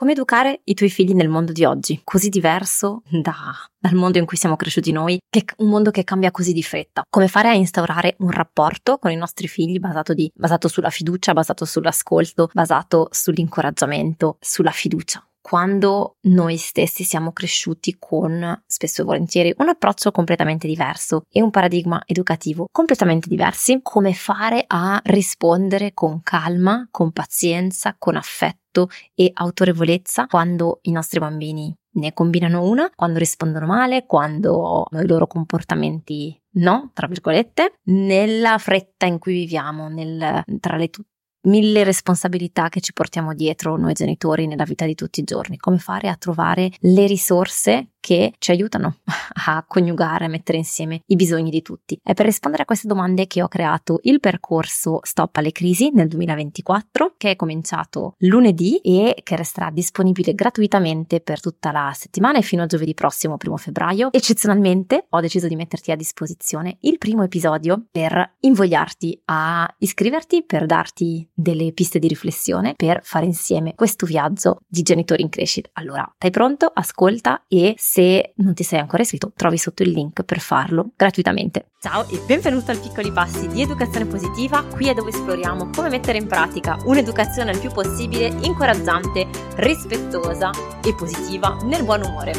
Come educare i tuoi figli nel mondo di oggi, così diverso da, dal mondo in cui siamo cresciuti noi, che è un mondo che cambia così di fretta. Come fare a instaurare un rapporto con i nostri figli basato, di, basato sulla fiducia, basato sull'ascolto, basato sull'incoraggiamento, sulla fiducia quando noi stessi siamo cresciuti con, spesso e volentieri, un approccio completamente diverso e un paradigma educativo completamente diversi, come fare a rispondere con calma, con pazienza, con affetto e autorevolezza quando i nostri bambini ne combinano una, quando rispondono male, quando i loro comportamenti no, tra virgolette, nella fretta in cui viviamo, nel, tra le tutte mille responsabilità che ci portiamo dietro noi genitori nella vita di tutti i giorni, come fare a trovare le risorse che ci aiutano a coniugare, a mettere insieme i bisogni di tutti. È per rispondere a queste domande che ho creato il percorso Stop alle crisi nel 2024, che è cominciato lunedì e che resterà disponibile gratuitamente per tutta la settimana e fino a giovedì prossimo, primo febbraio. Eccezionalmente ho deciso di metterti a disposizione il primo episodio per invogliarti a iscriverti, per darti delle piste di riflessione, per fare insieme questo viaggio di genitori in crescita. Allora, stai pronto? Ascolta e se non ti sei ancora iscritto, trovi sotto il link per farlo gratuitamente. Ciao e benvenuto al Piccoli Passi di Educazione Positiva. Qui è dove esploriamo come mettere in pratica un'educazione il più possibile incoraggiante, rispettosa e positiva nel buon umore.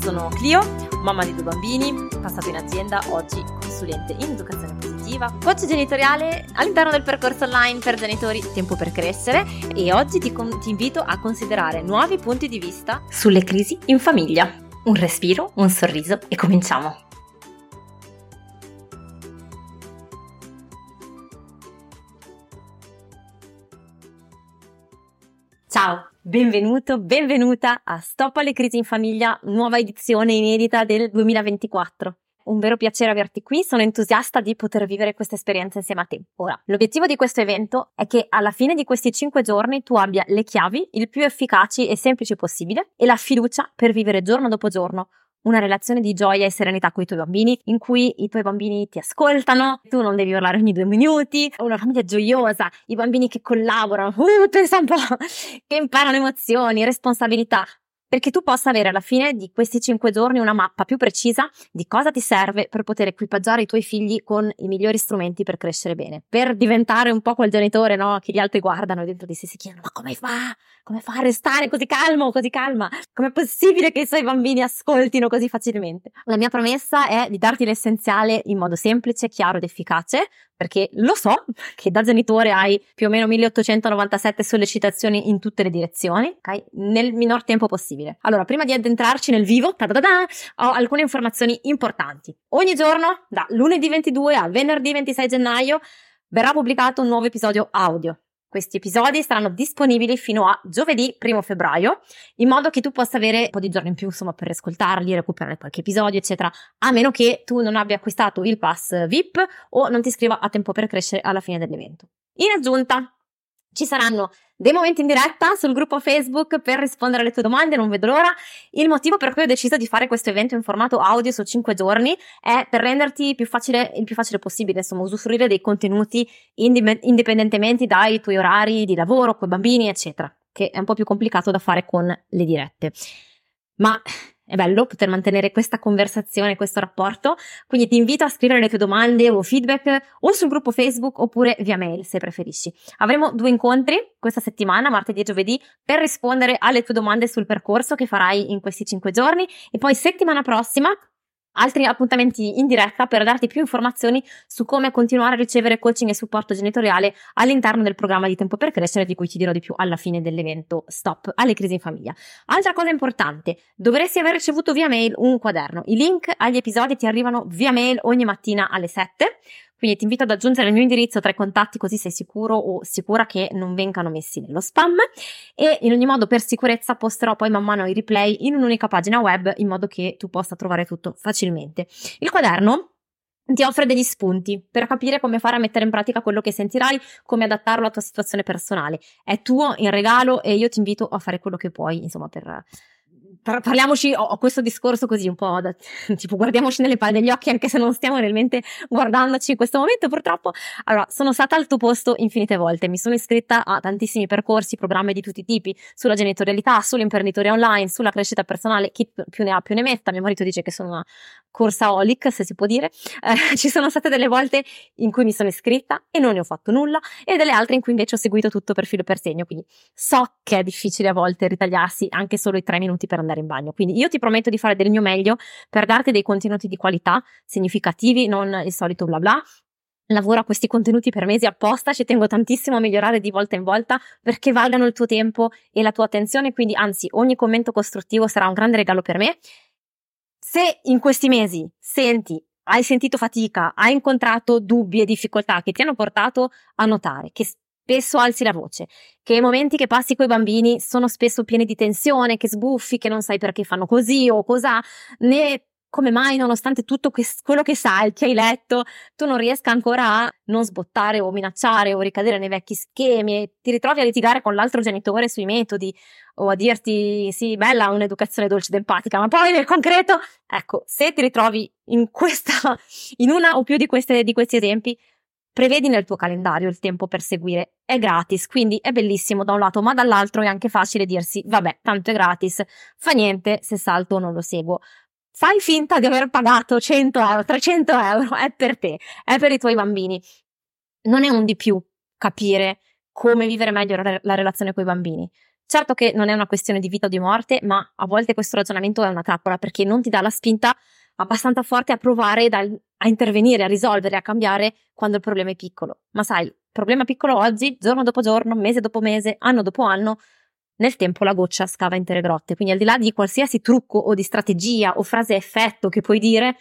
Sono Clio, mamma di due bambini, passato in azienda, oggi consulente in educazione positiva, coach genitoriale all'interno del percorso online per genitori Tempo per crescere e oggi ti, con- ti invito a considerare nuovi punti di vista sulle crisi in famiglia. Un respiro, un sorriso e cominciamo. Ciao, benvenuto, benvenuta a Stop alle crisi in famiglia, nuova edizione inedita del 2024 un vero piacere averti qui, sono entusiasta di poter vivere questa esperienza insieme a te. Ora, l'obiettivo di questo evento è che alla fine di questi 5 giorni tu abbia le chiavi il più efficaci e semplici possibile e la fiducia per vivere giorno dopo giorno una relazione di gioia e serenità con i tuoi bambini, in cui i tuoi bambini ti ascoltano, tu non devi urlare ogni due minuti, una famiglia gioiosa, i bambini che collaborano, uh, pensa un po', che imparano emozioni, responsabilità perché tu possa avere alla fine di questi cinque giorni una mappa più precisa di cosa ti serve per poter equipaggiare i tuoi figli con i migliori strumenti per crescere bene, per diventare un po' quel genitore no? che gli altri guardano dentro di sé si chiedono ma come fa? Come fa a restare così calmo, così calma? Com'è possibile che i suoi bambini ascoltino così facilmente? La mia promessa è di darti l'essenziale in modo semplice, chiaro ed efficace, perché lo so che da genitore hai più o meno 1897 sollecitazioni in tutte le direzioni, ok? Nel minor tempo possibile. Allora, prima di addentrarci nel vivo, ho alcune informazioni importanti. Ogni giorno, da lunedì 22 a venerdì 26 gennaio, verrà pubblicato un nuovo episodio audio. Questi episodi saranno disponibili fino a giovedì 1 febbraio, in modo che tu possa avere un po' di giorni in più, insomma, per ascoltarli, recuperare qualche episodio, eccetera, a meno che tu non abbia acquistato il pass VIP o non ti iscriva a tempo per crescere alla fine dell'evento. In aggiunta, ci saranno dei momenti in diretta sul gruppo Facebook per rispondere alle tue domande, non vedo l'ora. Il motivo per cui ho deciso di fare questo evento in formato audio su 5 giorni è per renderti più facile, il più facile possibile, insomma, usufruire dei contenuti indipendentemente dai tuoi orari di lavoro, con i bambini, eccetera, che è un po' più complicato da fare con le dirette. Ma è bello poter mantenere questa conversazione, questo rapporto, quindi ti invito a scrivere le tue domande o feedback o sul gruppo Facebook oppure via mail se preferisci. Avremo due incontri questa settimana, martedì e giovedì, per rispondere alle tue domande sul percorso che farai in questi cinque giorni e poi settimana prossima altri appuntamenti in diretta per darti più informazioni su come continuare a ricevere coaching e supporto genitoriale all'interno del programma di Tempo per Crescere, di cui ti dirò di più alla fine dell'evento Stop alle crisi in famiglia. Altra cosa importante, dovresti aver ricevuto via mail un quaderno. I link agli episodi ti arrivano via mail ogni mattina alle 7. Quindi ti invito ad aggiungere il mio indirizzo tra i contatti così sei sicuro o sicura che non vengano messi nello spam e in ogni modo per sicurezza posterò poi man mano i replay in un'unica pagina web in modo che tu possa trovare tutto facilmente. Il quaderno ti offre degli spunti per capire come fare a mettere in pratica quello che sentirai, come adattarlo alla tua situazione personale. È tuo in regalo e io ti invito a fare quello che puoi, insomma, per parliamoci, ho, ho, questo discorso così un po' da, tipo guardiamoci nelle palle degli occhi anche se non stiamo realmente guardandoci in questo momento purtroppo. Allora, sono stata al tuo posto infinite volte, mi sono iscritta a tantissimi percorsi, programmi di tutti i tipi, sulla genitorialità, sull'imprenditoria online, sulla crescita personale, chi più ne ha più ne metta, mio marito dice che sono una corsa holic, se si può dire. Eh, ci sono state delle volte in cui mi sono iscritta e non ne ho fatto nulla e delle altre in cui invece ho seguito tutto per filo per segno, quindi so che è difficile a volte ritagliarsi anche solo i tre minuti per andare andare in bagno. Quindi io ti prometto di fare del mio meglio per darti dei contenuti di qualità, significativi, non il solito bla bla, lavoro a questi contenuti per mesi apposta, ci tengo tantissimo a migliorare di volta in volta perché valgano il tuo tempo e la tua attenzione, quindi anzi ogni commento costruttivo sarà un grande regalo per me. Se in questi mesi senti, hai sentito fatica, hai incontrato dubbi e difficoltà che ti hanno portato a notare che spesso alzi la voce, che i momenti che passi con i bambini sono spesso pieni di tensione, che sbuffi, che non sai perché fanno così o cos'ha, né come mai, nonostante tutto que- quello che sai, che hai letto, tu non riesca ancora a non sbottare o minacciare o ricadere nei vecchi schemi e ti ritrovi a litigare con l'altro genitore sui metodi o a dirti sì, bella un'educazione dolce ed empatica, ma poi nel concreto, ecco, se ti ritrovi in questa, in una o più di, queste, di questi esempi, Prevedi nel tuo calendario il tempo per seguire, è gratis, quindi è bellissimo da un lato, ma dall'altro è anche facile dirsi, vabbè, tanto è gratis, fa niente se salto o non lo seguo. Fai finta di aver pagato 100 euro, 300 euro, è per te, è per i tuoi bambini. Non è un di più capire come vivere meglio la relazione con i bambini. Certo che non è una questione di vita o di morte, ma a volte questo ragionamento è una trappola perché non ti dà la spinta abbastanza forte a provare da, a intervenire, a risolvere, a cambiare quando il problema è piccolo. Ma sai, problema piccolo oggi, giorno dopo giorno, mese dopo mese, anno dopo anno, nel tempo la goccia scava intere grotte. Quindi al di là di qualsiasi trucco o di strategia o frase effetto che puoi dire,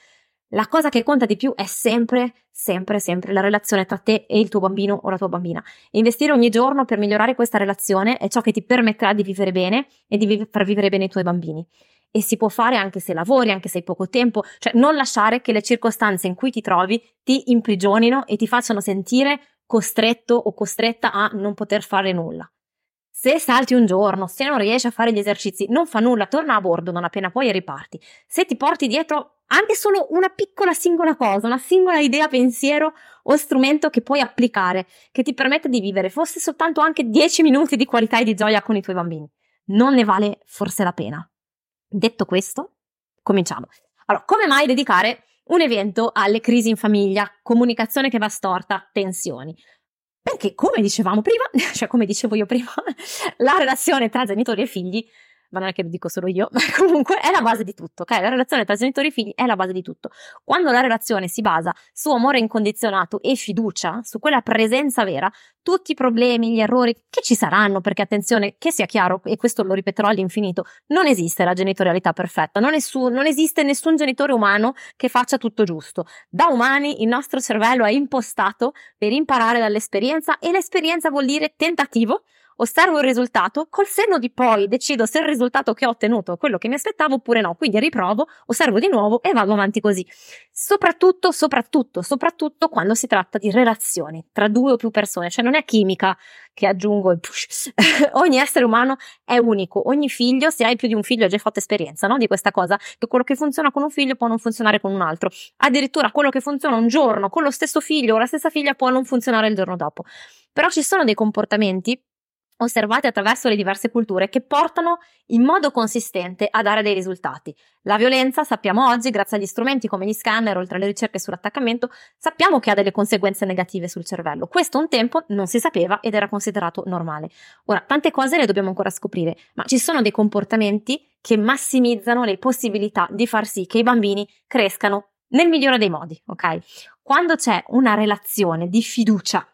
la cosa che conta di più è sempre, sempre, sempre la relazione tra te e il tuo bambino o la tua bambina. E investire ogni giorno per migliorare questa relazione è ciò che ti permetterà di vivere bene e di far vivere bene i tuoi bambini e si può fare anche se lavori, anche se hai poco tempo, cioè non lasciare che le circostanze in cui ti trovi ti imprigionino e ti facciano sentire costretto o costretta a non poter fare nulla. Se salti un giorno, se non riesci a fare gli esercizi, non fa nulla, torna a bordo non appena puoi e riparti. Se ti porti dietro anche solo una piccola singola cosa, una singola idea, pensiero o strumento che puoi applicare, che ti permette di vivere, fosse soltanto anche 10 minuti di qualità e di gioia con i tuoi bambini, non ne vale forse la pena. Detto questo, cominciamo. Allora, come mai dedicare un evento alle crisi in famiglia, comunicazione che va storta, tensioni? Perché, come dicevamo prima, cioè come dicevo io prima, la relazione tra genitori e figli ma non è che lo dico solo io, ma comunque è la base di tutto, ok? La relazione tra genitori e figli è la base di tutto. Quando la relazione si basa su amore incondizionato e fiducia, su quella presenza vera, tutti i problemi, gli errori che ci saranno, perché attenzione, che sia chiaro, e questo lo ripeterò all'infinito, non esiste la genitorialità perfetta, non, su, non esiste nessun genitore umano che faccia tutto giusto. Da umani il nostro cervello è impostato per imparare dall'esperienza e l'esperienza vuol dire tentativo, osservo il risultato, col senno di poi decido se il risultato che ho ottenuto è quello che mi aspettavo oppure no, quindi riprovo, osservo di nuovo e vado avanti così. Soprattutto, soprattutto, soprattutto quando si tratta di relazioni tra due o più persone, cioè non è chimica che aggiungo il push. ogni essere umano è unico, ogni figlio, se hai più di un figlio hai già fatto esperienza, no? Di questa cosa, che quello che funziona con un figlio può non funzionare con un altro. Addirittura quello che funziona un giorno con lo stesso figlio o la stessa figlia può non funzionare il giorno dopo. Però ci sono dei comportamenti osservati attraverso le diverse culture che portano in modo consistente a dare dei risultati. La violenza, sappiamo oggi, grazie agli strumenti come gli scanner, oltre alle ricerche sull'attaccamento, sappiamo che ha delle conseguenze negative sul cervello. Questo un tempo non si sapeva ed era considerato normale. Ora, tante cose le dobbiamo ancora scoprire, ma ci sono dei comportamenti che massimizzano le possibilità di far sì che i bambini crescano nel migliore dei modi, ok? Quando c'è una relazione di fiducia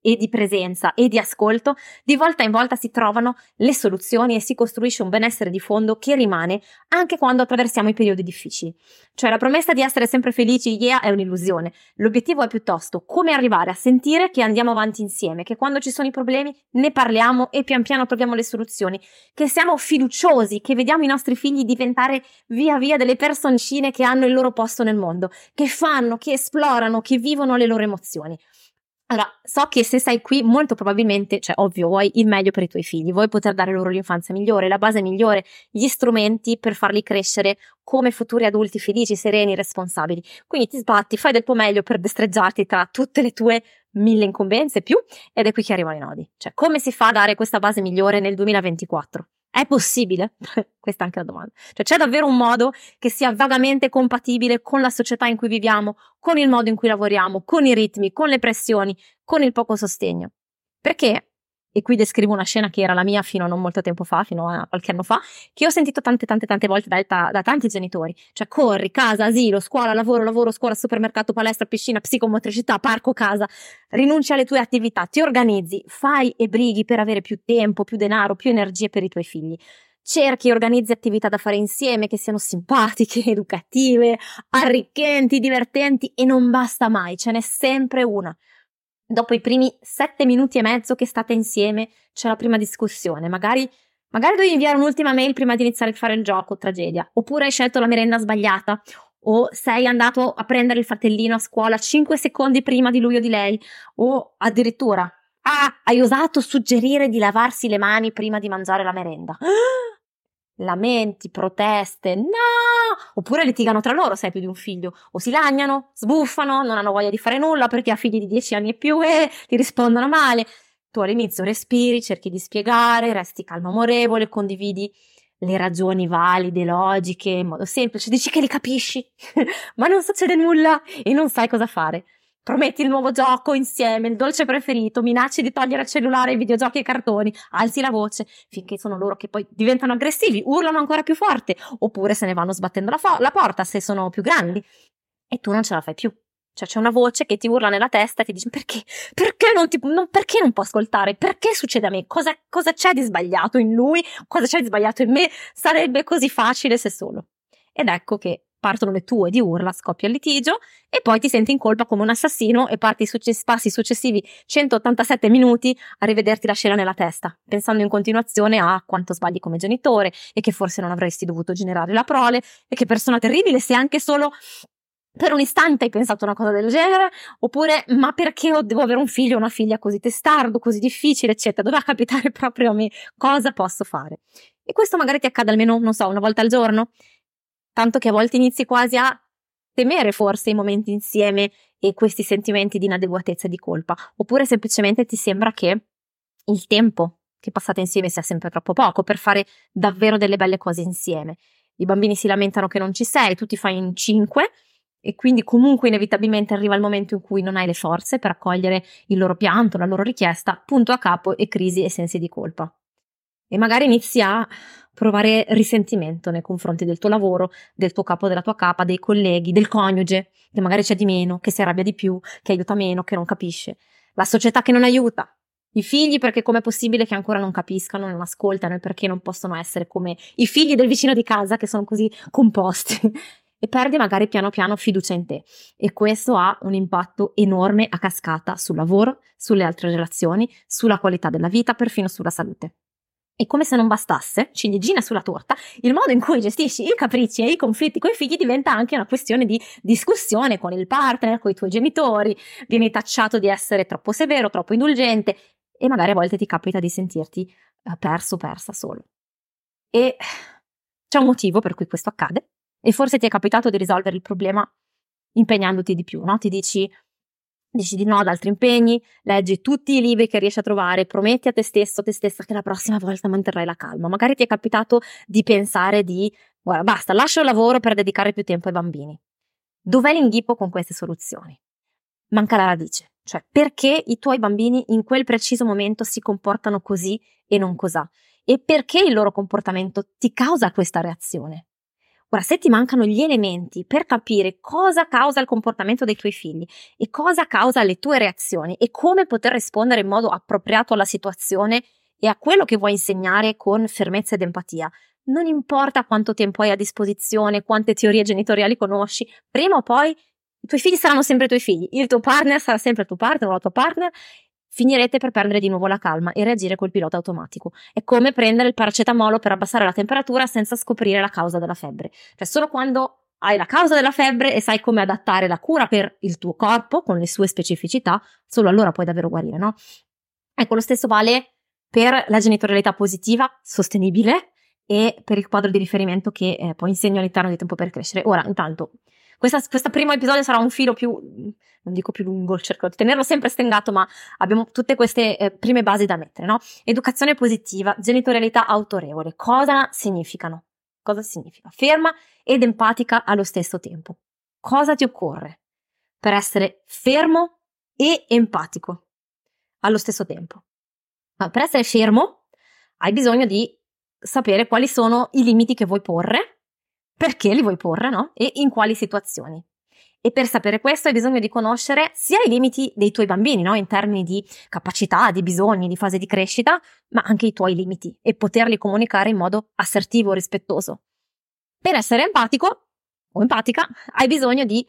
e di presenza e di ascolto, di volta in volta si trovano le soluzioni e si costruisce un benessere di fondo che rimane anche quando attraversiamo i periodi difficili. Cioè la promessa di essere sempre felici, yeah, è un'illusione. L'obiettivo è piuttosto come arrivare a sentire che andiamo avanti insieme, che quando ci sono i problemi ne parliamo e pian piano troviamo le soluzioni, che siamo fiduciosi, che vediamo i nostri figli diventare via via delle personcine che hanno il loro posto nel mondo, che fanno, che esplorano, che vivono le loro emozioni. Allora, so che se sei qui, molto probabilmente, cioè ovvio, vuoi il meglio per i tuoi figli, vuoi poter dare loro l'infanzia migliore, la base migliore, gli strumenti per farli crescere come futuri adulti felici, sereni, responsabili. Quindi ti sbatti, fai del tuo meglio per destreggiarti tra tutte le tue mille incombenze più, ed è qui che arrivano i nodi. Cioè, come si fa a dare questa base migliore nel 2024? È possibile? Questa è anche la domanda. Cioè, c'è davvero un modo che sia vagamente compatibile con la società in cui viviamo, con il modo in cui lavoriamo, con i ritmi, con le pressioni, con il poco sostegno? Perché e qui descrivo una scena che era la mia fino a non molto tempo fa, fino a qualche anno fa, che ho sentito tante tante tante volte da, da, tanti genitori, cioè corri, casa, asilo, scuola, lavoro, lavoro, scuola, supermercato, palestra, piscina, psicomotricità, parco, casa, rinunci alle tue attività, ti organizzi, fai e brighi per avere più tempo, più denaro, più energie per i tuoi figli. Cerchi e organizzi attività da fare insieme che siano simpatiche, educative, arricchenti, divertenti e non basta mai, ce n'è sempre una dopo i primi sette minuti e mezzo che state insieme c'è la prima discussione, magari, magari devi inviare un'ultima mail prima di iniziare a fare il gioco, tragedia, oppure hai scelto la merenda sbagliata, o sei andato a prendere il fratellino a scuola 5 secondi prima di lui o di lei, o addirittura, ah, hai osato suggerire di lavarsi le mani prima di mangiare la merenda. lamenti, proteste, no! Oppure litigano tra loro se hai più di un figlio, o si lagnano, sbuffano, non hanno voglia di fare nulla perché ha figli di 10 anni e più e ti rispondono male. Tu all'inizio respiri, cerchi di spiegare, resti calmo, amorevole, condividi le ragioni valide, logiche, in modo semplice, dici che li capisci, ma non succede nulla e non sai cosa fare prometti il nuovo gioco insieme, il dolce preferito, minacci di togliere il cellulare, i videogiochi e i cartoni, alzi la voce finché sono loro che poi diventano aggressivi, urlano ancora più forte, oppure se ne vanno sbattendo la, fo- la porta se sono più grandi e tu non ce la fai più. Cioè c'è una voce che ti urla nella testa e ti dice perché? Perché non, ti, non, perché non può ascoltare? Perché succede a me? Cosa, cosa c'è di sbagliato in lui? Cosa c'è di sbagliato in me? Sarebbe così facile se solo. Ed ecco che partono le tue di urla, scoppia il litigio e poi ti senti in colpa come un assassino e parti success- passi successivi 187 minuti a rivederti la scena nella testa, pensando in continuazione a quanto sbagli come genitore e che forse non avresti dovuto generare la prole e che persona terribile se anche solo per un istante hai pensato una cosa del genere, oppure ma perché devo avere un figlio o una figlia così testardo, così difficile, eccetera, doveva capitare proprio a me, cosa posso fare? E questo magari ti accade almeno, non so, una volta al giorno, tanto che a volte inizi quasi a temere forse i momenti insieme e questi sentimenti di inadeguatezza e di colpa, oppure semplicemente ti sembra che il tempo che passate insieme sia sempre troppo poco per fare davvero delle belle cose insieme. I bambini si lamentano che non ci sei, tu ti fai in cinque e quindi comunque inevitabilmente arriva il momento in cui non hai le forze per accogliere il loro pianto, la loro richiesta, punto a capo e crisi e sensi di colpa. E magari inizi a provare risentimento nei confronti del tuo lavoro, del tuo capo, della tua capa, dei colleghi, del coniuge, che magari c'è di meno, che si arrabbia di più, che aiuta meno, che non capisce. La società che non aiuta. I figli perché com'è possibile che ancora non capiscano, non ascoltano e perché non possono essere come i figli del vicino di casa che sono così composti. e perdi magari piano piano fiducia in te. E questo ha un impatto enorme a cascata sul lavoro, sulle altre relazioni, sulla qualità della vita, perfino sulla salute. E come se non bastasse, ciliegina sulla torta, il modo in cui gestisci i capricci e i conflitti con i figli diventa anche una questione di discussione con il partner, con i tuoi genitori, vieni tacciato di essere troppo severo, troppo indulgente e magari a volte ti capita di sentirti eh, perso, persa solo. E c'è un motivo per cui questo accade e forse ti è capitato di risolvere il problema impegnandoti di più, no? Ti dici dici di no ad altri impegni, leggi tutti i libri che riesci a trovare, prometti a te stesso, a te stessa che la prossima volta manterrai la calma. Magari ti è capitato di pensare di, guarda, basta, lascio il lavoro per dedicare più tempo ai bambini. Dov'è l'inghippo con queste soluzioni? Manca la radice, cioè perché i tuoi bambini in quel preciso momento si comportano così e non cos'ha? E perché il loro comportamento ti causa questa reazione? Ora, se ti mancano gli elementi per capire cosa causa il comportamento dei tuoi figli e cosa causa le tue reazioni e come poter rispondere in modo appropriato alla situazione e a quello che vuoi insegnare con fermezza ed empatia, non importa quanto tempo hai a disposizione, quante teorie genitoriali conosci, prima o poi i tuoi figli saranno sempre i tuoi figli, il tuo partner sarà sempre il tuo partner o la tua partner finirete per perdere di nuovo la calma e reagire col pilota automatico. È come prendere il paracetamolo per abbassare la temperatura senza scoprire la causa della febbre. Cioè, solo quando hai la causa della febbre e sai come adattare la cura per il tuo corpo con le sue specificità, solo allora puoi davvero guarire, no? Ecco, lo stesso vale per la genitorialità positiva, sostenibile e per il quadro di riferimento che eh, poi insegno all'interno di Tempo per Crescere. Ora, intanto, questo primo episodio sarà un filo più, non dico più lungo, cerco di tenerlo sempre stengato, ma abbiamo tutte queste eh, prime basi da mettere, no? Educazione positiva, genitorialità autorevole. Cosa significano? Cosa significa? Ferma ed empatica allo stesso tempo. Cosa ti occorre per essere fermo e empatico allo stesso tempo? Ma per essere fermo hai bisogno di sapere quali sono i limiti che vuoi porre perché li vuoi porre, no? E in quali situazioni. E per sapere questo hai bisogno di conoscere sia i limiti dei tuoi bambini, no? In termini di capacità, di bisogni, di fase di crescita, ma anche i tuoi limiti e poterli comunicare in modo assertivo, rispettoso. Per essere empatico o empatica hai bisogno di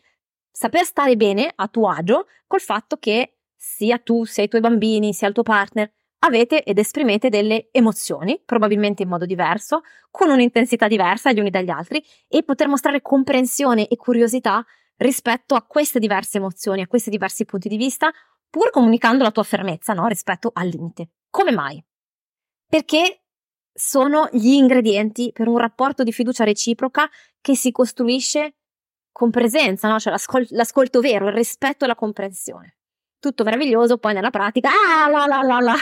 saper stare bene a tuo agio col fatto che sia tu, sia i tuoi bambini, sia il tuo partner avete ed esprimete delle emozioni, probabilmente in modo diverso, con un'intensità diversa gli uni dagli altri, e poter mostrare comprensione e curiosità rispetto a queste diverse emozioni, a questi diversi punti di vista, pur comunicando la tua fermezza no? rispetto al limite. Come mai? Perché sono gli ingredienti per un rapporto di fiducia reciproca che si costruisce con presenza, no? cioè l'ascol- l'ascolto vero, il rispetto e la comprensione tutto meraviglioso, poi nella pratica, ah, la, la, la, la.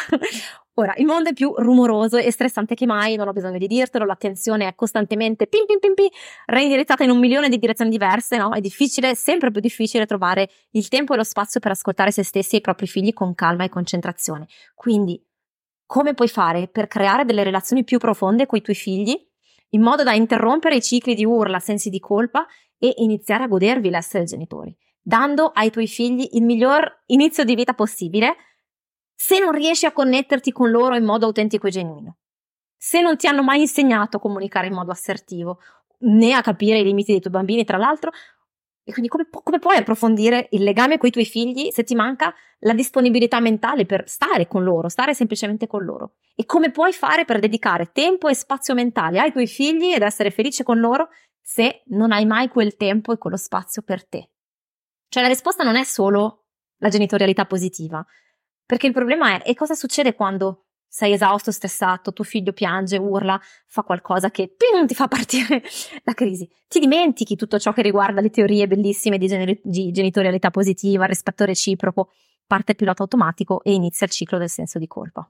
Ora, il mondo è più rumoroso e stressante che mai, non ho bisogno di dirtelo, l'attenzione è costantemente pim pim pim pim, reindirizzata in un milione di direzioni diverse, no? È difficile, sempre più difficile trovare il tempo e lo spazio per ascoltare se stessi e i propri figli con calma e concentrazione. Quindi, come puoi fare per creare delle relazioni più profonde con i tuoi figli, in modo da interrompere i cicli di urla, sensi di colpa e iniziare a godervi l'essere genitori? Dando ai tuoi figli il miglior inizio di vita possibile se non riesci a connetterti con loro in modo autentico e genuino. Se non ti hanno mai insegnato a comunicare in modo assertivo, né a capire i limiti dei tuoi bambini, tra l'altro, e quindi come, come, puoi approfondire il legame con i tuoi figli se ti manca la disponibilità mentale per stare con loro, stare semplicemente con loro? E come puoi fare per dedicare tempo e spazio mentale ai tuoi figli ed essere felice con loro se non hai mai quel tempo e quello spazio per te? Cioè la risposta non è solo la genitorialità positiva, perché il problema è e cosa succede quando sei esausto, stressato, tuo figlio piange, urla, fa qualcosa che ping, ti fa partire la crisi. Ti dimentichi tutto ciò che riguarda le teorie bellissime di, gener- di genitorialità positiva, rispetto reciproco, parte il pilota automatico e inizia il ciclo del senso di colpa.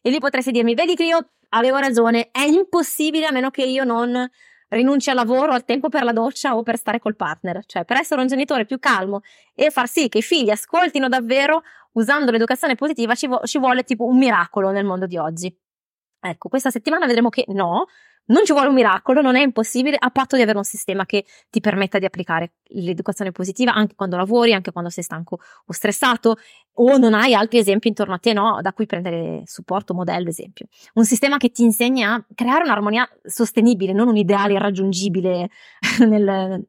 E lì potresti dirmi, vedi che io avevo ragione, è impossibile a meno che io non rinunci al lavoro, al tempo per la doccia o per stare col partner, cioè per essere un genitore più calmo e far sì che i figli ascoltino davvero usando l'educazione positiva ci, vo- ci vuole tipo un miracolo nel mondo di oggi. Ecco, questa settimana vedremo che no, non ci vuole un miracolo, non è impossibile a patto di avere un sistema che ti permetta di applicare l'educazione positiva anche quando lavori, anche quando sei stanco o stressato o non hai altri esempi intorno a te, no? Da cui prendere supporto, modello, esempio. Un sistema che ti insegna a creare un'armonia sostenibile, non un ideale irraggiungibile, nel,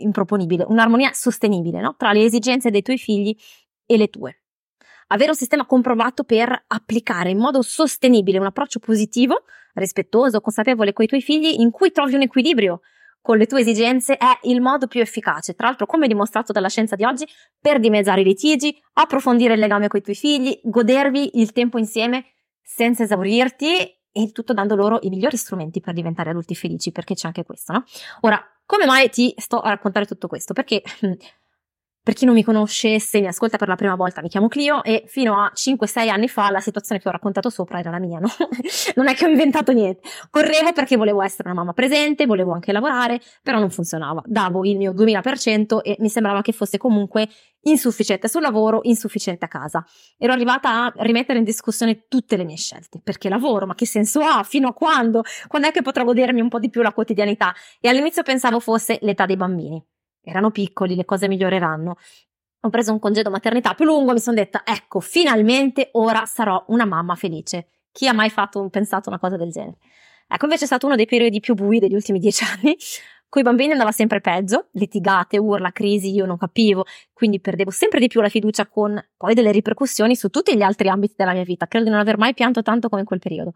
improponibile, un'armonia sostenibile, no? Tra le esigenze dei tuoi figli e le tue avere un sistema comprovato per applicare in modo sostenibile un approccio positivo, rispettoso, consapevole con i tuoi figli, in cui trovi un equilibrio con le tue esigenze è il modo più efficace, tra l'altro come dimostrato dalla scienza di oggi, per dimezzare i litigi, approfondire il legame con i tuoi figli, godervi il tempo insieme senza esaurirti e il tutto dando loro i migliori strumenti per diventare adulti felici, perché c'è anche questo, no? Ora, come mai ti sto a raccontare tutto questo? Perché per chi non mi conoscesse, mi ascolta per la prima volta, mi chiamo Clio e fino a 5-6 anni fa la situazione che ho raccontato sopra era la mia, no? non è che ho inventato niente. Correvo perché volevo essere una mamma presente, volevo anche lavorare, però non funzionava. Davo il mio 2000% e mi sembrava che fosse comunque insufficiente sul lavoro, insufficiente a casa. Ero arrivata a rimettere in discussione tutte le mie scelte. Perché lavoro? Ma che senso ha? Fino a quando? Quando è che potrò godermi un po' di più la quotidianità? E all'inizio pensavo fosse l'età dei bambini erano piccoli, le cose miglioreranno. Ho preso un congedo maternità più lungo e mi sono detta, ecco, finalmente ora sarò una mamma felice. Chi ha mai fatto, pensato una cosa del genere? Ecco, invece è stato uno dei periodi più bui degli ultimi dieci anni. Con i bambini andava sempre peggio, litigate, urla, crisi, io non capivo, quindi perdevo sempre di più la fiducia con poi delle ripercussioni su tutti gli altri ambiti della mia vita. Credo di non aver mai pianto tanto come in quel periodo.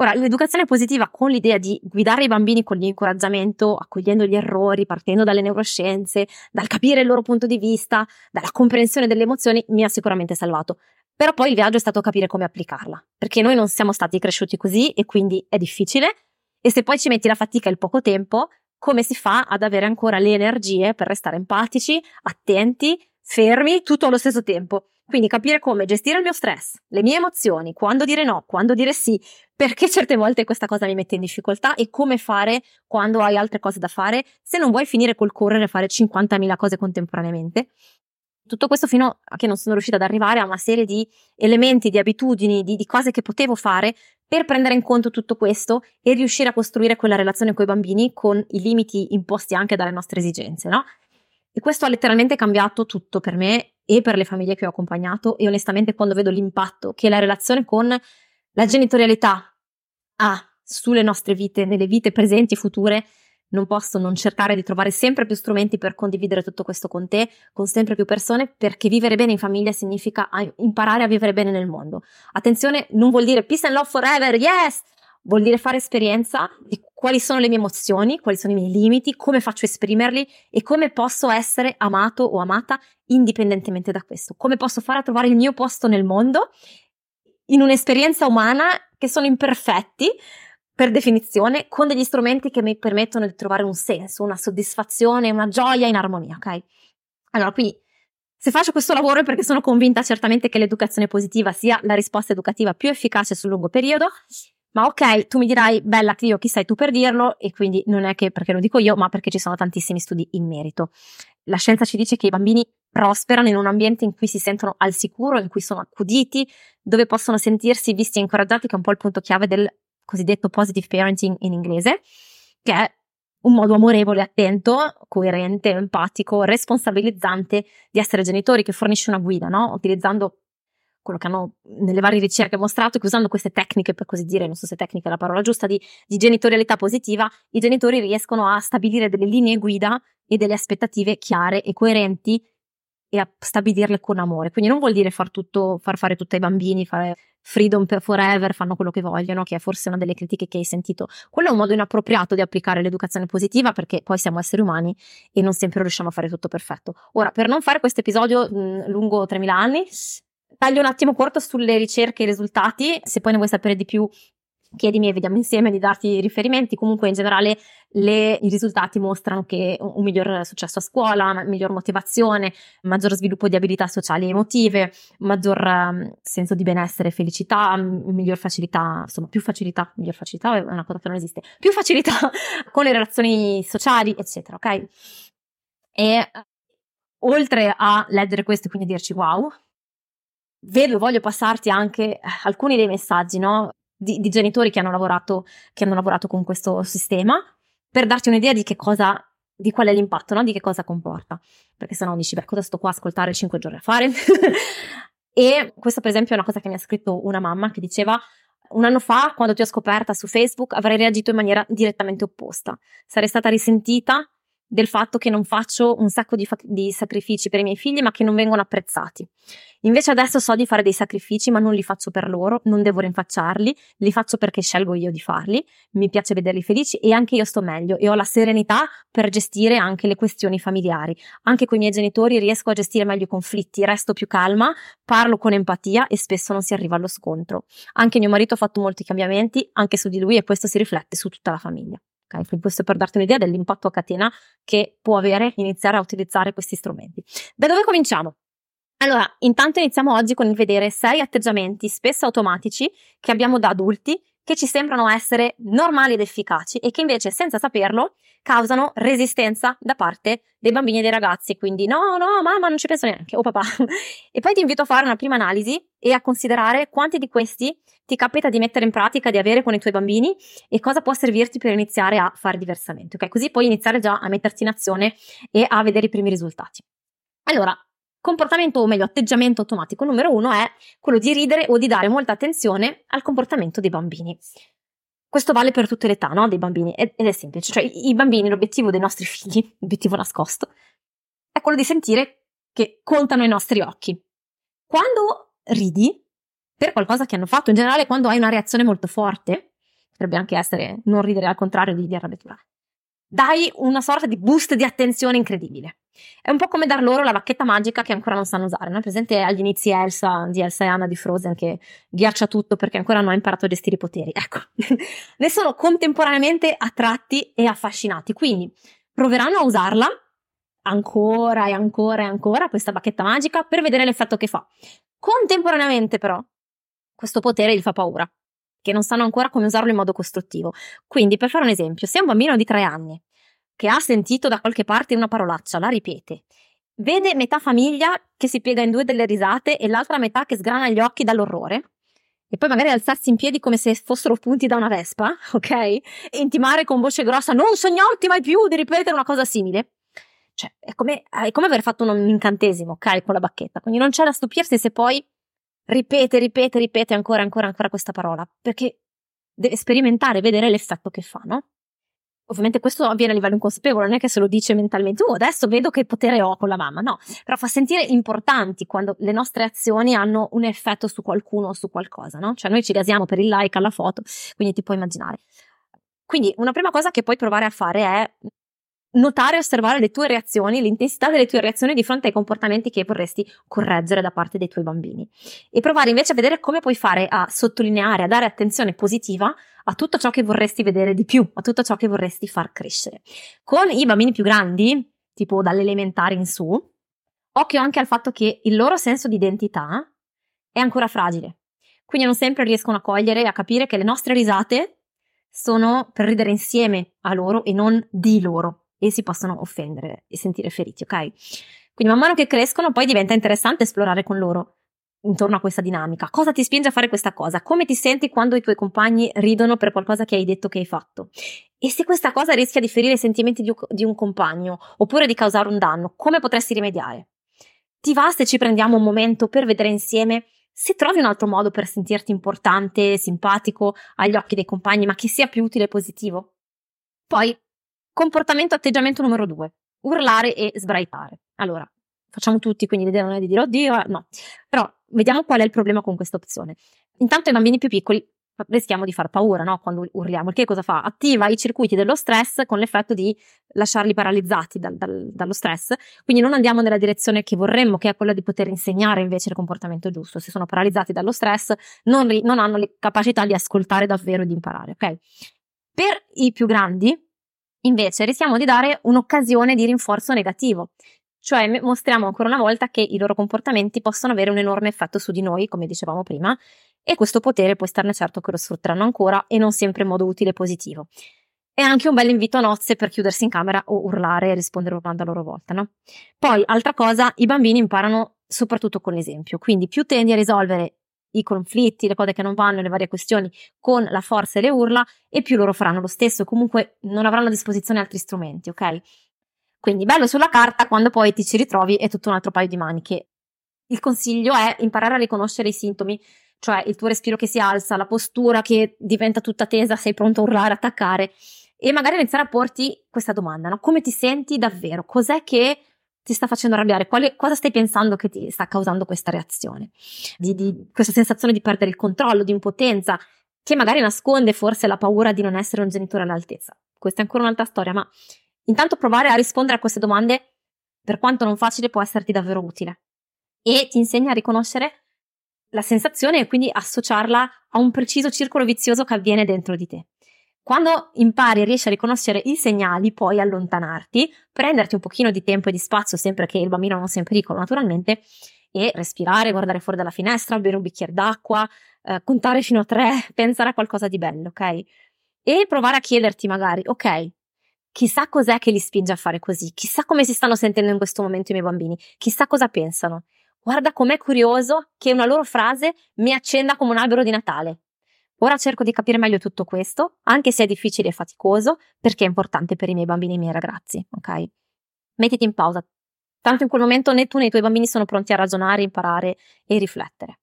Ora, l'educazione positiva con l'idea di guidare i bambini con l'incoraggiamento, accogliendo gli errori, partendo dalle neuroscienze, dal capire il loro punto di vista, dalla comprensione delle emozioni, mi ha sicuramente salvato. Però poi il viaggio è stato capire come applicarla, perché noi non siamo stati cresciuti così e quindi è difficile. E se poi ci metti la fatica e il poco tempo, come si fa ad avere ancora le energie per restare empatici, attenti, fermi, tutto allo stesso tempo? Quindi capire come gestire il mio stress, le mie emozioni, quando dire no, quando dire sì, perché certe volte questa cosa mi mette in difficoltà e come fare quando hai altre cose da fare, se non vuoi finire col correre e fare 50.000 cose contemporaneamente. Tutto questo fino a che non sono riuscita ad arrivare a una serie di elementi, di abitudini, di, di cose che potevo fare per prendere in conto tutto questo e riuscire a costruire quella relazione con i bambini con i limiti imposti anche dalle nostre esigenze, no? E questo ha letteralmente cambiato tutto per me e per le famiglie che ho accompagnato e onestamente quando vedo l'impatto che la relazione con la genitorialità ha sulle nostre vite, nelle vite presenti e future, non posso non cercare di trovare sempre più strumenti per condividere tutto questo con te, con sempre più persone, perché vivere bene in famiglia significa imparare a vivere bene nel mondo. Attenzione, non vuol dire peace and love forever, yes! Vuol dire fare esperienza di quali sono le mie emozioni, quali sono i miei limiti, come faccio a esprimerli e come posso essere amato o amata indipendentemente da questo. Come posso fare a trovare il mio posto nel mondo in un'esperienza umana che sono imperfetti per definizione, con degli strumenti che mi permettono di trovare un senso, una soddisfazione, una gioia in armonia, ok? Allora, quindi se faccio questo lavoro è perché sono convinta certamente che l'educazione positiva sia la risposta educativa più efficace sul lungo periodo ma ok, tu mi dirai, bella Clio, chi sei tu per dirlo? E quindi non è che perché lo dico io, ma perché ci sono tantissimi studi in merito. La scienza ci dice che i bambini prosperano in un ambiente in cui si sentono al sicuro, in cui sono accuditi, dove possono sentirsi visti e incoraggiati, che è un po' il punto chiave del cosiddetto positive parenting in inglese, che è un modo amorevole, attento, coerente, empatico, responsabilizzante di essere genitori, che fornisce una guida, no? Utilizzando quello che hanno nelle varie ricerche mostrato che usando queste tecniche, per così dire, non so se tecnica è la parola giusta, di, di genitorialità positiva, i genitori riescono a stabilire delle linee guida e delle aspettative chiare e coerenti e a stabilirle con amore. Quindi non vuol dire far tutto, far fare tutto ai bambini, fare freedom forever, fanno quello che vogliono, che è forse una delle critiche che hai sentito. Quello è un modo inappropriato di applicare l'educazione positiva perché poi siamo esseri umani e non sempre riusciamo a fare tutto perfetto. Ora, per non fare questo episodio lungo 3000 anni, Taglio un attimo corto sulle ricerche e i risultati, se poi ne vuoi sapere di più chiedimi e vediamo insieme di darti i riferimenti. Comunque in generale le, i risultati mostrano che un, miglior successo a scuola, miglior motivazione, maggior sviluppo di abilità sociali e emotive, maggior um, senso di benessere e felicità, miglior facilità, insomma più facilità, miglior facilità è una cosa che non esiste, più facilità con le relazioni sociali, eccetera, ok? E oltre a leggere questo e quindi dirci wow, vedo voglio passarti anche eh, alcuni dei messaggi no? di, di, genitori che hanno, lavorato, che hanno lavorato con questo sistema per darti un'idea di che cosa di qual è l'impatto, no? di che cosa comporta. Perché se no dici, beh, cosa sto qua a ascoltare 5 giorni a fare? e questa, per esempio, è una cosa che mi ha scritto una mamma che diceva: Un anno fa, quando ti ho scoperta su Facebook, avrei reagito in maniera direttamente opposta. Sarei stata risentita del fatto che non faccio un sacco di, fa- di, sacrifici per i miei figli, ma che non vengono apprezzati. Invece adesso so di fare dei sacrifici, ma non li faccio per loro, non devo rinfacciarli, li faccio perché scelgo io di farli, mi piace vederli felici e anche io sto meglio e ho la serenità per gestire anche le questioni familiari. Anche con i miei genitori riesco a gestire meglio i conflitti, resto più calma, parlo con empatia e spesso non si arriva allo scontro. Anche mio marito ha fatto molti cambiamenti, anche su di lui e questo si riflette su tutta la famiglia. Okay? Questo per darti un'idea dell'impatto a catena che può avere iniziare a utilizzare questi strumenti. Da dove cominciamo? Allora, intanto iniziamo oggi con il vedere sei atteggiamenti spesso automatici che abbiamo da adulti che ci sembrano essere normali ed efficaci e che invece senza saperlo causano resistenza da parte dei bambini e dei ragazzi. Quindi no, no, mamma, non ci penso neanche, o oh, papà. e poi ti invito a fare una prima analisi e a considerare quanti di questi ti capita di mettere in pratica, di avere con i tuoi bambini e cosa può servirti per iniziare a fare diversamente. Ok, così puoi iniziare già a metterti in azione e a vedere i primi risultati. Allora, comportamento o meglio atteggiamento automatico numero uno è quello di ridere o di dare molta attenzione al comportamento dei bambini. Questo vale per tutte le età, no? Dei bambini ed è semplice, cioè i bambini, l'obiettivo dei nostri figli, l'obiettivo nascosto, è quello di sentire che contano i nostri occhi. Quando ridi per qualcosa che hanno fatto, in generale quando hai una reazione molto forte, potrebbe anche essere non ridere al contrario di, di arrabbiatura. Dai una sorta di boost di attenzione incredibile. È un po' come dar loro la bacchetta magica che ancora non sanno usare, no? Presente agli inizi Elsa, di Elsa e Anna di Frozen che ghiaccia tutto perché ancora non ha imparato a gestire i poteri. Ecco, ne sono contemporaneamente attratti e affascinati, quindi proveranno a usarla ancora e ancora e ancora questa bacchetta magica per vedere l'effetto che fa. Contemporaneamente però questo potere gli fa paura, che non sanno ancora come usarlo in modo costruttivo. Quindi, per fare un esempio, se un bambino di tre anni che ha sentito da qualche parte una parolaccia, la ripete, vede metà famiglia che si piega in due delle risate e l'altra metà che sgrana gli occhi dall'orrore, e poi magari alzarsi in piedi come se fossero punti da una vespa, ok? E intimare con voce grossa, non sognarti mai più di ripetere una cosa simile. Cioè, è come, è come aver fatto un incantesimo, ok, con la bacchetta. Quindi non c'è da stupirsi se poi ripete, ripete, ripete ancora, ancora, ancora questa parola, perché deve sperimentare, vedere l'effetto che fa, no? Ovviamente questo avviene a livello inconsapevole, non è che se lo dice mentalmente, oh, adesso vedo che potere ho con la mamma, no, però fa sentire importanti quando le nostre azioni hanno un effetto su qualcuno o su qualcosa, no? Cioè noi ci gasiamo per il like alla foto, quindi ti puoi immaginare. Quindi una prima cosa che puoi provare a fare è notare e osservare le tue reazioni, l'intensità delle tue reazioni di fronte ai comportamenti che vorresti correggere da parte dei tuoi bambini e provare invece a vedere come puoi fare a sottolineare, a dare attenzione positiva a tutto ciò che vorresti vedere di più, a tutto ciò che vorresti far crescere. Con i bambini più grandi, tipo dall'elementare in su, occhio anche al fatto che il loro senso di identità è ancora fragile. Quindi non sempre riescono a cogliere e a capire che le nostre risate sono per ridere insieme a loro e non di loro e si possono offendere e sentire feriti, ok? Quindi man mano che crescono poi diventa interessante esplorare con loro intorno a questa dinamica. Cosa ti spinge a fare questa cosa? Come ti senti quando i tuoi compagni ridono per qualcosa che hai detto che hai fatto? E se questa cosa rischia di ferire i sentimenti di, un compagno oppure di causare un danno, come potresti rimediare? Ti va se ci prendiamo un momento per vedere insieme se trovi un altro modo per sentirti importante, simpatico agli occhi dei compagni, ma che sia più utile e positivo? Poi Comportamento atteggiamento numero due, urlare e sbraitare. Allora, facciamo tutti, quindi l'idea non è di dire oddio, eh, no. Però vediamo qual è il problema con questa opzione. Intanto ai bambini più piccoli rischiamo di far paura, no? Quando urliamo. Il che cosa fa? Attiva i circuiti dello stress con l'effetto di lasciarli paralizzati dal, dal, dallo stress. Quindi non andiamo nella direzione che vorremmo, che è quella di poter insegnare invece il comportamento giusto. Se sono paralizzati dallo stress, non, non hanno le capacità di ascoltare davvero e di imparare, ok? Per i più grandi, Invece rischiamo di dare un'occasione di rinforzo negativo, cioè mostriamo ancora una volta che i loro comportamenti possono avere un enorme effetto su di noi, come dicevamo prima, e questo potere puoi starne certo che lo sfrutteranno ancora e non sempre in modo utile e positivo. È anche un bel invito a nozze per chiudersi in camera o urlare e rispondere urlando a loro volta, no? Poi, altra cosa, i bambini imparano soprattutto con l'esempio, quindi più tendi a risolvere i conflitti, le cose che non vanno, le varie questioni con la forza e le urla e più loro faranno lo stesso, comunque non avranno a disposizione altri strumenti, ok? Quindi bello sulla carta, quando poi ti ci ritrovi è tutto un altro paio di maniche. Il consiglio è imparare a riconoscere i sintomi, cioè il tuo respiro che si alza, la postura che diventa tutta tesa, sei pronto a urlare, attaccare e magari iniziare a porti questa domanda, no? Come ti senti davvero? Cos'è che ti sta facendo arrabbiare? Quale, cosa stai pensando che ti sta causando questa reazione? Di, di, questa sensazione di perdere il controllo, di impotenza, che magari nasconde forse la paura di non essere un genitore all'altezza. Questa è ancora un'altra storia, ma intanto provare a rispondere a queste domande, per quanto non facile, può esserti davvero utile. E ti insegna a riconoscere la sensazione e quindi associarla a un preciso circolo vizioso che avviene dentro di te. Quando impari e riesci a riconoscere i segnali, puoi allontanarti, prenderti un pochino di tempo e di spazio, sempre che il bambino non sia in pericolo, naturalmente, e respirare, guardare fuori dalla finestra, bere un bicchiere d'acqua, eh, contare fino a tre, pensare a qualcosa di bello, ok? E provare a chiederti magari, ok, chissà cos'è che li spinge a fare così, chissà come si stanno sentendo in questo momento i miei bambini, chissà cosa pensano. Guarda com'è curioso che una loro frase mi accenda come un albero di Natale. Ora cerco di capire meglio tutto questo, anche se è difficile e faticoso, perché è importante per i miei bambini e i miei ragazzi, ok? Mettiti in pausa. Tanto in quel momento né tu né i tuoi bambini sono pronti a ragionare, imparare e riflettere.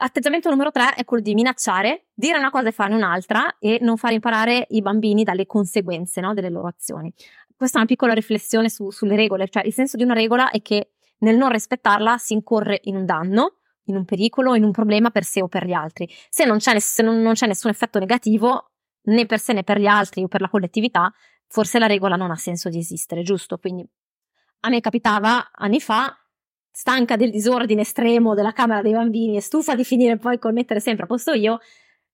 Atteggiamento numero tre è quello di minacciare, dire una cosa e farne un'altra e non far imparare i bambini dalle conseguenze no, delle loro azioni. Questa è una piccola riflessione su, sulle regole, cioè il senso di una regola è che nel non rispettarla si incorre in un danno in un pericolo, in un problema per sé o per gli altri. Se non c'è, se non, non c'è nessun effetto negativo, né per sé né per gli altri o per la collettività, forse la regola non ha senso di esistere, giusto? Quindi a me capitava anni fa, stanca del disordine estremo della camera dei bambini e stufa di finire poi col mettere sempre a posto io,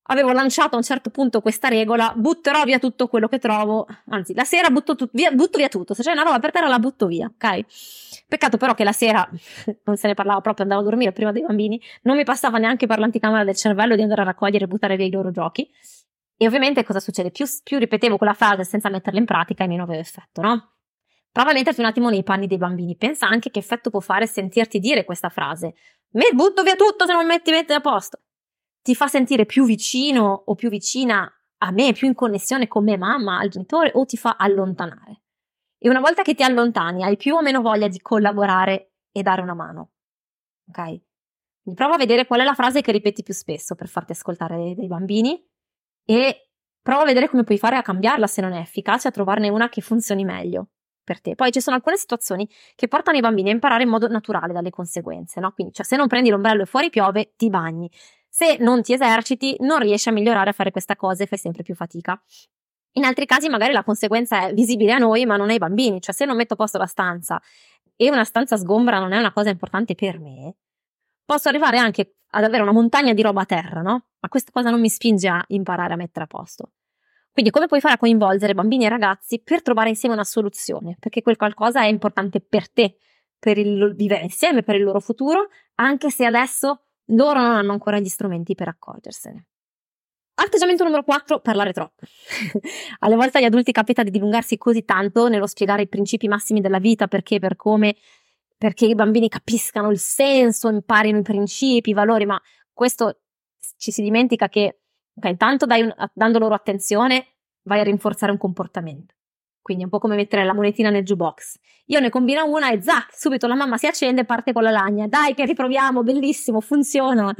avevo lanciato a un certo punto questa regola, butterò via tutto quello che trovo, anzi la sera butto, tu- via, butto via tutto, se c'è una roba per terra la butto via, ok? Peccato però che la sera, non se ne parlava proprio, andavo a dormire prima dei bambini, non mi passava neanche per l'anticamera del cervello di andare a raccogliere e buttare via i loro giochi. E ovviamente cosa succede? Più, più ripetevo quella frase senza metterla in pratica e meno aveva effetto, no? Prova a metterti un attimo nei panni dei bambini, pensa anche che effetto può fare sentirti dire questa frase. Me butto via tutto se non metti metti a posto ti fa sentire più vicino o più vicina a me, più in connessione con me, mamma, al genitore, o ti fa allontanare. E una volta che ti allontani, hai più o meno voglia di collaborare e dare una mano. Ok? Quindi prova a vedere qual è la frase che ripeti più spesso per farti ascoltare dei, bambini e prova a vedere come puoi fare a cambiarla se non è efficace, a trovarne una che funzioni meglio per te. Poi ci sono alcune situazioni che portano i bambini a imparare in modo naturale dalle conseguenze, no? Quindi, cioè, se non prendi l'ombrello e fuori piove, ti bagni. Se non ti eserciti, non riesci a migliorare a fare questa cosa e fai sempre più fatica. In altri casi magari la conseguenza è visibile a noi, ma non ai bambini, cioè se non metto a posto la stanza e una stanza sgombra non è una cosa importante per me, posso arrivare anche ad avere una montagna di roba a terra, no? Ma questa cosa non mi spinge a imparare a mettere a posto. Quindi come puoi fare a coinvolgere bambini e ragazzi per trovare insieme una soluzione? Perché quel qualcosa è importante per te, per il vivere insieme, per il loro futuro, anche se adesso loro non hanno ancora gli strumenti per accorgersene. Atteggiamento numero 4, parlare troppo. Alle volte agli adulti capita di dilungarsi così tanto nello spiegare i principi massimi della vita, perché, per come, perché i bambini capiscano il senso, imparino i principi, i valori, ma questo ci si dimentica che, ok, intanto dai un, dando loro attenzione vai a rinforzare un comportamento. Quindi è un po' come mettere la monetina nel jukebox. Io ne combino una e zac, subito la mamma si accende e parte con la lagna. Dai che riproviamo, bellissimo, funziona.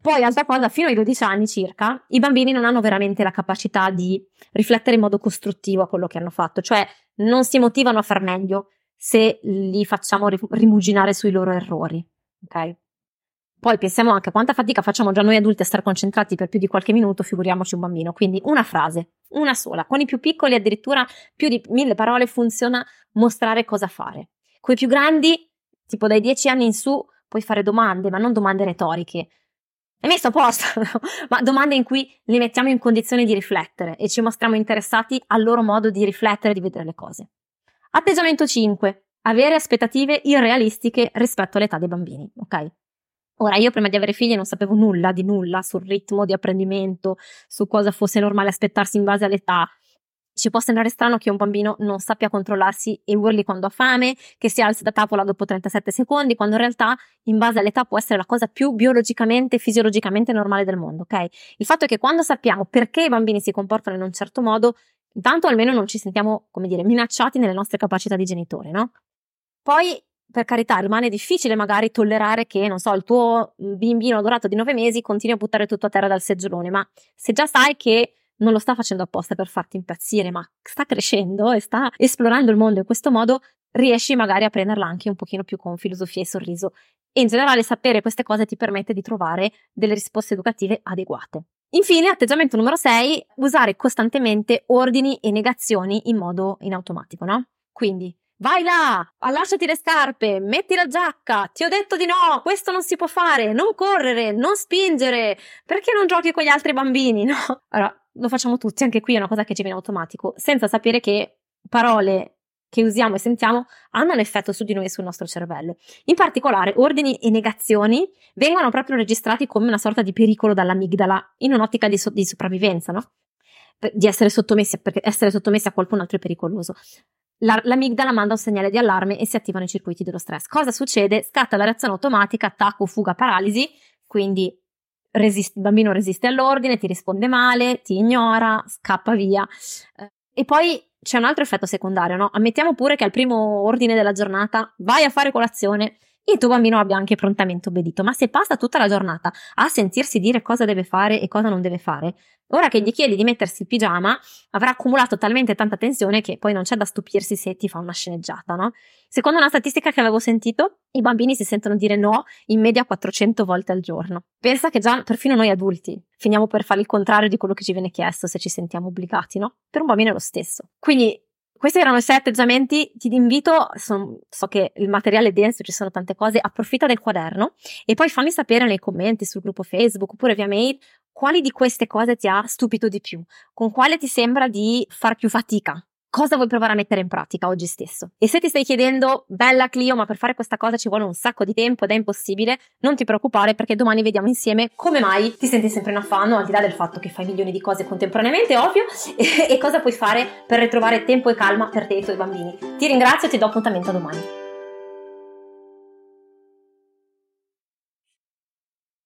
Poi, altra cosa, fino ai 12 anni circa, i bambini non hanno veramente la capacità di riflettere in modo costruttivo a quello che hanno fatto, cioè non si motivano a far meglio se li facciamo rimuginare sui loro errori. Ok? Poi pensiamo anche a quanta fatica facciamo già noi adulti a stare concentrati per più di qualche minuto, figuriamoci un bambino. Quindi una frase, una sola. Con i più piccoli addirittura più di mille parole funziona mostrare cosa fare. Con i più grandi, tipo dai dieci anni in su, puoi fare domande, ma non domande retoriche. Hai messo a posto, ma domande in cui li mettiamo in condizione di riflettere e ci mostriamo interessati al loro modo di riflettere e di vedere le cose. Atteggiamento 5. Avere aspettative irrealistiche rispetto all'età dei bambini, ok? Ora, io prima di avere figli non sapevo nulla di nulla sul ritmo di apprendimento, su cosa fosse normale aspettarsi in base all'età. Ci può sembrare strano che un bambino non sappia controllarsi e urli quando ha fame, che si alzi da tavola dopo 37 secondi, quando in realtà, in base all'età, può essere la cosa più biologicamente e fisiologicamente normale del mondo, ok? Il fatto è che quando sappiamo perché i bambini si comportano in un certo modo, intanto almeno non ci sentiamo, come dire, minacciati nelle nostre capacità di genitore, no? Poi per carità, rimane difficile magari tollerare che, non so, il tuo bambino adorato di nove mesi continui a buttare tutto a terra dal seggiolone, ma se già sai che non lo sta facendo apposta per farti impazzire, ma sta crescendo e sta esplorando il mondo in questo modo, riesci magari a prenderla anche un pochino più con filosofia e sorriso. E in generale sapere queste cose ti permette di trovare delle risposte educative adeguate. Infine, atteggiamento numero 6, usare costantemente ordini e negazioni in modo in automatico, no? Quindi Vai là, allacciati le scarpe, metti la giacca, ti ho detto di no, questo non si può fare, non correre, non spingere, perché non giochi con gli altri bambini, no? Allora, lo facciamo tutti, anche qui è una cosa che ci viene automatico, senza sapere che parole che usiamo e sentiamo hanno un effetto su di noi e sul nostro cervello. In particolare, ordini e negazioni vengono proprio registrati come una sorta di pericolo dall'amigdala in un'ottica di, so- di sopravvivenza, no? di essere sottomessi, perché essere sottomessi a qualcun altro è pericoloso la, l'amigdala manda un segnale di allarme e si attivano i circuiti dello stress. Cosa succede? Scatta la reazione automatica, attacco, fuga, paralisi, quindi resist- il bambino resiste all'ordine, ti risponde male, ti ignora, scappa via. Eh, e poi c'è un altro effetto secondario, no? Ammettiamo pure che al primo ordine della giornata vai a fare colazione il tuo bambino abbia anche prontamente obbedito. Ma se passa tutta la giornata a sentirsi dire cosa deve fare e cosa non deve fare, ora che gli chiedi di mettersi il pigiama, avrà accumulato talmente tanta tensione che poi non c'è da stupirsi se ti fa una sceneggiata, no? Secondo una statistica che avevo sentito, i bambini si sentono dire no in media 400 volte al giorno. Pensa che già perfino noi adulti finiamo per fare il contrario di quello che ci viene chiesto se ci sentiamo obbligati, no? Per un bambino è lo stesso. Quindi questi erano sei atteggiamenti, ti invito, son, so che il materiale è denso, ci sono tante cose, approfitta del quaderno e poi fammi sapere nei commenti sul gruppo Facebook oppure via mail quali di queste cose ti ha stupito di più, con quale ti sembra di far più fatica cosa vuoi provare a mettere in pratica oggi stesso. E se ti stai chiedendo, bella Clio, ma per fare questa cosa ci vuole un sacco di tempo ed è impossibile, non ti preoccupare perché domani vediamo insieme come mai ti senti sempre in affanno, al di là del fatto che fai milioni di cose contemporaneamente, ovvio, e, e cosa puoi fare per ritrovare tempo e calma per te e i tuoi bambini. Ti ringrazio e ti do appuntamento domani.